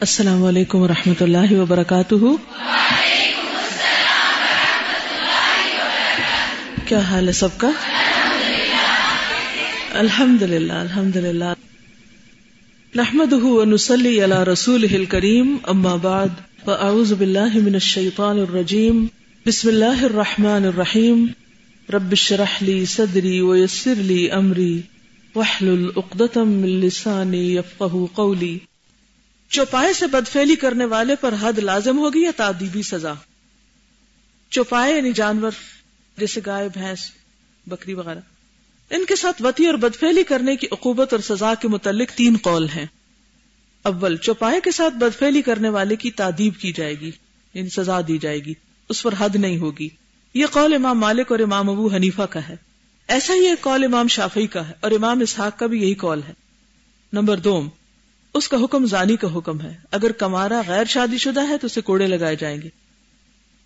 السلام علیکم و رحمۃ اللہ وبرکاتہ۔ کیا حال ہے سب کا؟ الحمد للہ الحمد للہ نحمد نسلی اللہ رسول کریم اما بعد، فاعوذ باللہ من الشیطان الرجیم، بسم اللہ الرحمن الرحیم۔ رب اشرح لی صدری ویسر لی امری، واحلل عقدۃ من لسانی یفقهوا قولی۔ چوپائے سے بدفیلی کرنے والے پر حد لازم ہوگی یا تعدیبی سزا؟ چوپائے یعنی جانور جیسے گائے، بھینس، بکری وغیرہ۔ ان کے ساتھ وتی اور بدفیلی کرنے کی عقوبت اور سزا کے متعلق تین قول ہیں۔ اول، چوپائے کے ساتھ بدفیلی کرنے والے کی تعدیب کی جائے گی یعنی سزا دی جائے گی، اس پر حد نہیں ہوگی۔ یہ قول امام مالک اور امام ابو حنیفہ کا ہے۔ ایسا ہی ایک قول امام شافی کا ہے اور امام اسحاق کا بھی یہی قول ہے۔ نمبر دو اس کا حکم زانی کا حکم ہے۔ اگر کمارا غیر شادی شدہ ہے تو اسے کوڑے لگائے جائیں گے۔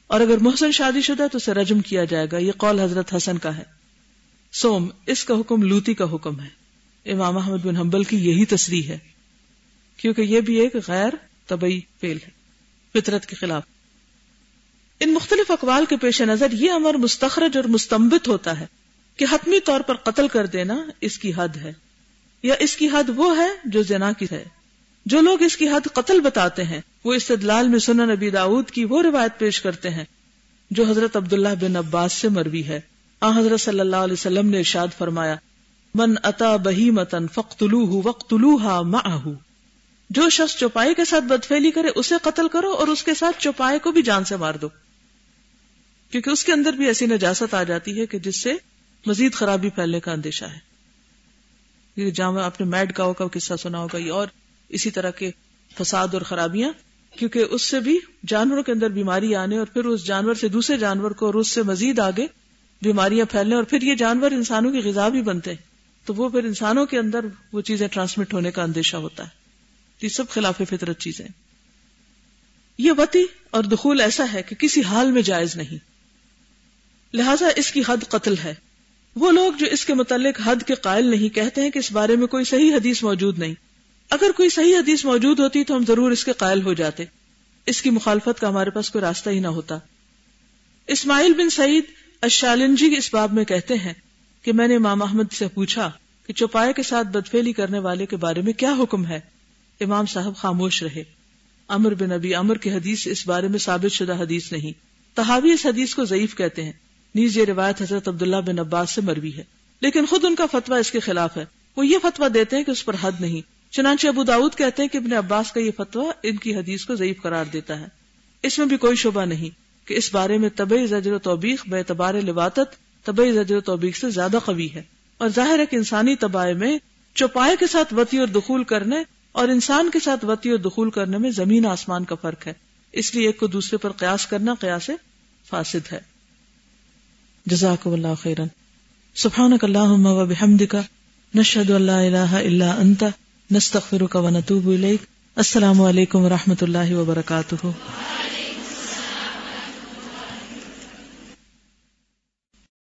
اور اگر محسن شادی شدہ تو اسے رجم کیا جائے گا۔ یہ قول حضرت حسن کا ہے۔ سوم، اس کا حکم لوتی کا حکم ہے۔ امام احمد بن حنبل کی یہی تصریح ہے۔ کیونکہ یہ بھی ایک غیر طبی فیل ہے۔ فطرت کے خلاف۔ ان مختلف اقوال کے پیش نظر یہ امر مستخرج اور مستمبت ہوتا ہے کہ حتمی طور پر قتل کر دینا اس کی حد ہے۔ یا اس کی حد وہ ہے جو زنا کی ہے۔ جو لوگ اس کی حد قتل بتاتے ہیں، وہ استدلال میں سنن نبی داود کی وہ روایت پیش کرتے ہیں، جو حضرت عبداللہ بن عباس سے مروی ہے۔ آ، حضرت صلی اللہ علیہ وسلم نے ارشاد فرمایا، من اتا بہی متن فخت وقت جو شخص چوپائی کے ساتھ بدفیلی کرے، اسے قتل کرو اور اس کے ساتھ چوپائے کو بھی جان سے مار دو۔ کیونکہ اس کے اندر بھی ایسی نجاست آ جاتی ہے کہ جس سے مزید خرابی پھیلنے کا اندیشہ ہے۔ جہاں آپ نے میڈ کاؤ کا قصہ سنا ہوگا، یہ اور اسی طرح کے فساد اور خرابیاں، کیونکہ اس سے بھی جانوروں کے اندر بیماری آنے اور پھر اس جانور سے دوسرے جانور کو اور اس سے مزید آگے بیماریاں پھیلنے اور پھر یہ جانور انسانوں کی غذا بھی بنتے ہیں۔ تو وہ پھر انسانوں کے اندر وہ چیزیں ٹرانسمٹ ہونے کا اندیشہ ہوتا ہے۔ یہ سب خلاف فطرت چیزیں یہ وتی اور دخول ایسا ہے کہ کسی حال میں جائز نہیں۔ لہذا اس کی حد قتل ہے۔ وہ لوگ جو اس کے متعلق حد کے قائل نہیں کہتے ہیں کہ اس بارے میں کوئی صحیح حدیث موجود نہیں۔ اگر کوئی صحیح حدیث موجود ہوتی تو ہم ضرور اس کے قائل ہو جاتے۔ اس کی مخالفت کا ہمارے پاس کوئی راستہ ہی نہ ہوتا۔ اسماعیل بن سعید اشالنجی اس باب میں کہتے ہیں کہ میں نے امام احمد سے پوچھا کہ چوپائے کے ساتھ بدفیلی کرنے والے کے بارے میں کیا حکم ہے؟ امام صاحب خاموش رہے۔ امر بن ابی امر کی حدیث اس بارے میں ثابت شدہ حدیث نہیں۔ تحاوی اس حدیث کو ضعیف کہتے ہیں۔ نیز یہ روایت حضرت عبداللہ بن عباس سے مروی ہے۔ لیکن خود ان کا فتویٰ اس کے خلاف ہے۔ وہ یہ فتویٰ دیتے ہیں کہ اس پر حد نہیں۔ چنانچہ ابو داود کہتے ہیں کہ ابن عباس کا یہ فتویٰ ان کی حدیث کو ضعیف قرار دیتا ہے۔ اس میں بھی کوئی شبہ نہیں کہ اس بارے میں طبی زجر و توبیخ بے اعتبار لباطت طبی زجر و توبیخ سے زیادہ قوی ہے۔ اور ظاہر ہے کہ انسانی تباہ میں چوپائے کے ساتھ وتی اور دخول کرنے اور انسان کے ساتھ وتی اور دخول کرنے میں زمین آسمان کا فرق ہے۔ اس لیے ایک کو دوسرے پر قیاس کرنا قیاس فاسد ہے۔ جزاک اللہ خیرن سبحانک اللہم و بحمدک، نشہد اللہ الہ الا انت، نستغفرک و نتوب الیک۔ السلام علیکم و رحمۃ اللہ وبرکاتہ۔